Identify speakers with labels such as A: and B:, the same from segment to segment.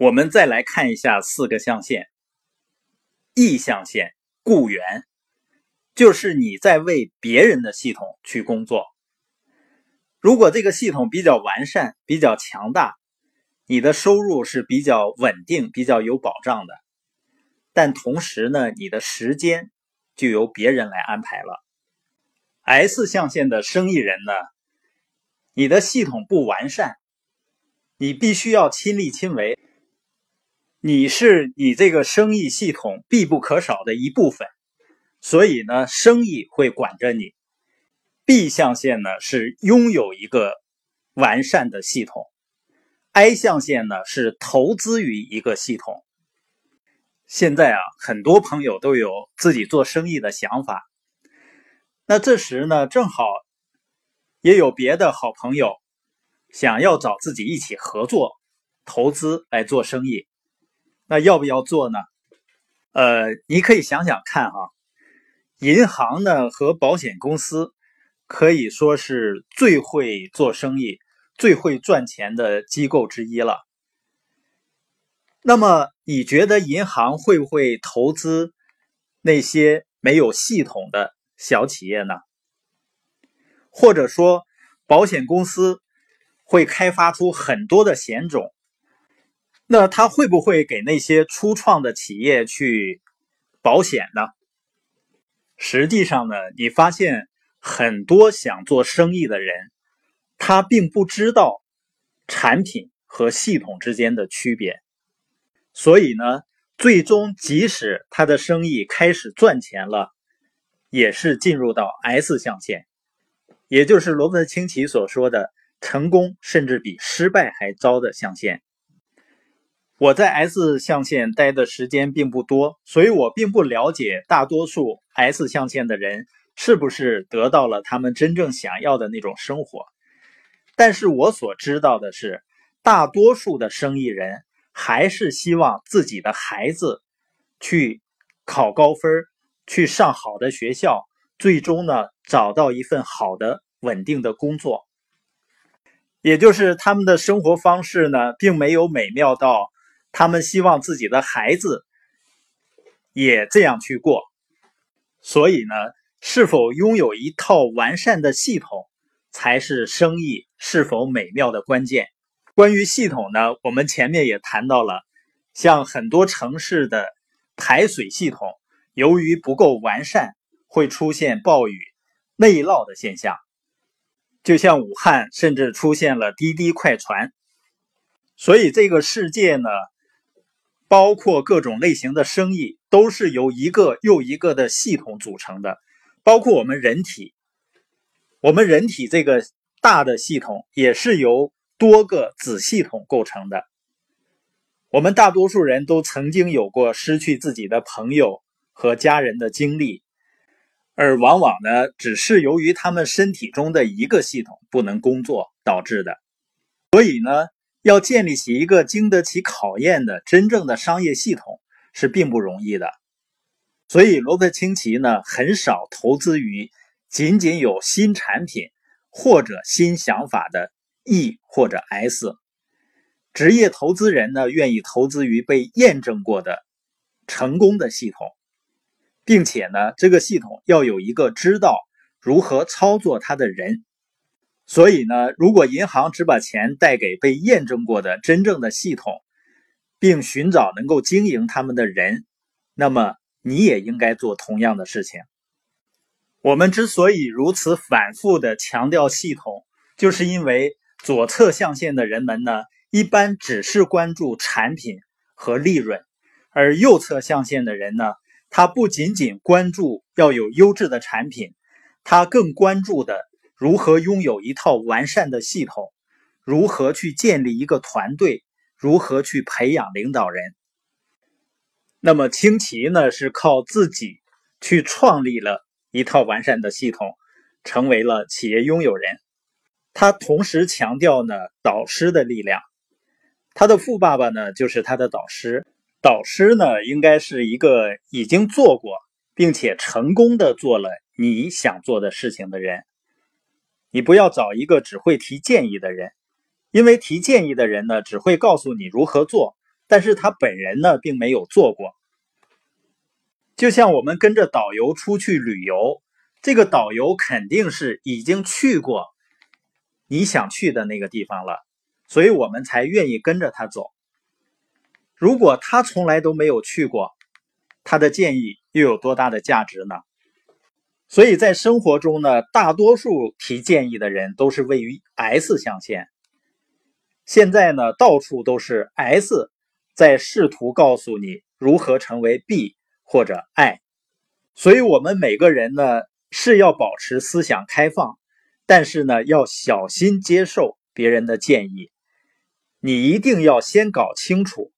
A: 我们再来看一下四个象限。意象限，雇员，就是你在为别人的系统去工作。如果这个系统比较完善、比较强大，你的收入是比较稳定、比较有保障的。但同时呢，你的时间就由别人来安排了。S 象限的生意人呢，你的系统不完善，你必须要亲力亲为。你是你这个生意系统必不可少的一部分，所以呢，生意会管着你。B 象限呢是拥有一个完善的系统，I 象限呢是投资于一个系统。现在啊，很多朋友都有自己做生意的想法，那这时呢，正好也有别的好朋友想要找自己一起合作投资来做生意。那要不要做呢？呃，你可以想想看哈，银行呢和保险公司可以说是最会做生意、最会赚钱的机构之一了。那么，你觉得银行会不会投资那些没有系统的小企业呢？或者说，保险公司会开发出很多的险种？那他会不会给那些初创的企业去保险呢？实际上呢，你发现很多想做生意的人，他并不知道产品和系统之间的区别，所以呢，最终即使他的生意开始赚钱了，也是进入到 S 象限，也就是罗伯特清崎所说的“成功甚至比失败还糟”的象限。我在 S 象限待的时间并不多，所以我并不了解大多数 S 象限的人是不是得到了他们真正想要的那种生活。但是我所知道的是，大多数的生意人还是希望自己的孩子去考高分，去上好的学校，最终呢找到一份好的稳定的工作。也就是他们的生活方式呢，并没有美妙到。他们希望自己的孩子也这样去过，所以呢，是否拥有一套完善的系统，才是生意是否美妙的关键。关于系统呢，我们前面也谈到了，像很多城市的排水系统，由于不够完善，会出现暴雨、内涝的现象。就像武汉，甚至出现了滴滴快船。所以这个世界呢？包括各种类型的生意，都是由一个又一个的系统组成的。包括我们人体，我们人体这个大的系统也是由多个子系统构成的。我们大多数人都曾经有过失去自己的朋友和家人的经历，而往往呢，只是由于他们身体中的一个系统不能工作导致的。所以呢。要建立起一个经得起考验的真正的商业系统是并不容易的，所以罗伯特清崎呢很少投资于仅仅有新产品或者新想法的 E 或者 S。职业投资人呢愿意投资于被验证过的成功的系统，并且呢这个系统要有一个知道如何操作它的人。所以呢，如果银行只把钱贷给被验证过的真正的系统，并寻找能够经营他们的人，那么你也应该做同样的事情。我们之所以如此反复的强调系统，就是因为左侧象限的人们呢，一般只是关注产品和利润，而右侧象限的人呢，他不仅仅关注要有优质的产品，他更关注的。如何拥有一套完善的系统？如何去建立一个团队？如何去培养领导人？那么清奇呢？是靠自己去创立了一套完善的系统，成为了企业拥有人。他同时强调呢导师的力量。他的富爸爸呢就是他的导师。导师呢应该是一个已经做过并且成功的做了你想做的事情的人。你不要找一个只会提建议的人，因为提建议的人呢，只会告诉你如何做，但是他本人呢并没有做过。就像我们跟着导游出去旅游，这个导游肯定是已经去过你想去的那个地方了，所以我们才愿意跟着他走。如果他从来都没有去过，他的建议又有多大的价值呢？所以在生活中呢，大多数提建议的人都是位于 S 象限。现在呢，到处都是 S 在试图告诉你如何成为 B。或者 I，所以我们每个人呢是要保持思想开放，但是呢要小心接受别人的建议。你一定要先搞清楚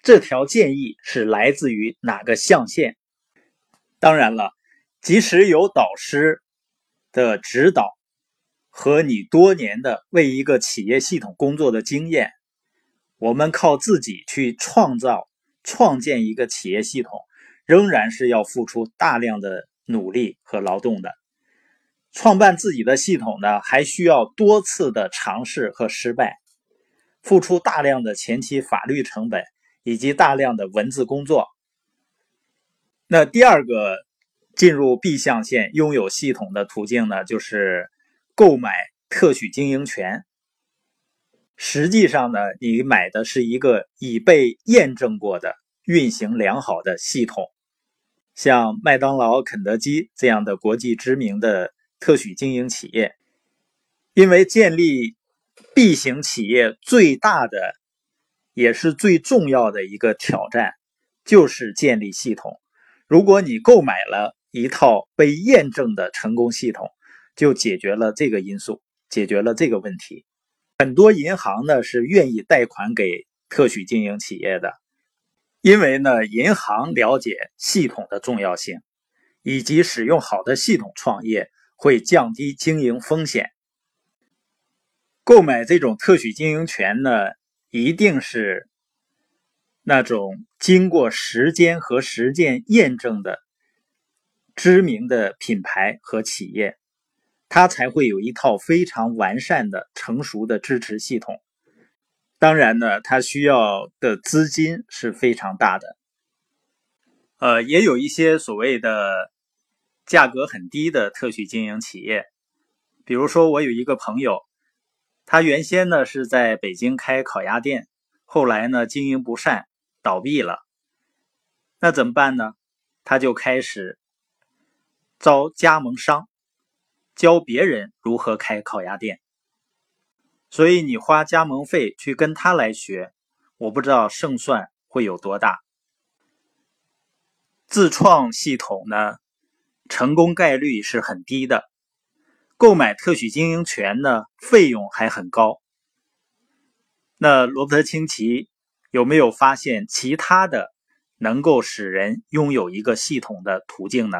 A: 这条建议是来自于哪个象限。当然了，即使有导师的指导和你多年的为一个企业系统工作的经验，我们靠自己去创造、创建一个企业系统。仍然是要付出大量的努力和劳动的。创办自己的系统呢，还需要多次的尝试和失败，付出大量的前期法律成本以及大量的文字工作。那第二个进入 B 象限拥有系统的途径呢，就是购买特许经营权。实际上呢，你买的是一个已被验证过的、运行良好的系统。像麦当劳、肯德基这样的国际知名的特许经营企业，因为建立 B 型企业最大的也是最重要的一个挑战，就是建立系统。如果你购买了一套被验证的成功系统，就解决了这个因素，解决了这个问题。很多银行呢是愿意贷款给特许经营企业的。因为呢，银行了解系统的重要性，以及使用好的系统创业会降低经营风险。购买这种特许经营权呢，一定是那种经过时间和实践验证的知名的品牌和企业，它才会有一套非常完善的、成熟的支持系统。当然呢，它需要的资金是非常大的。呃，也有一些所谓的价格很低的特许经营企业，比如说我有一个朋友，他原先呢是在北京开烤鸭店，后来呢经营不善倒闭了，那怎么办呢？他就开始招加盟商，教别人如何开烤鸭店。所以你花加盟费去跟他来学，我不知道胜算会有多大。自创系统呢，成功概率是很低的。购买特许经营权呢，费用还很高。那罗伯特清崎有没有发现其他的能够使人拥有一个系统的途径呢？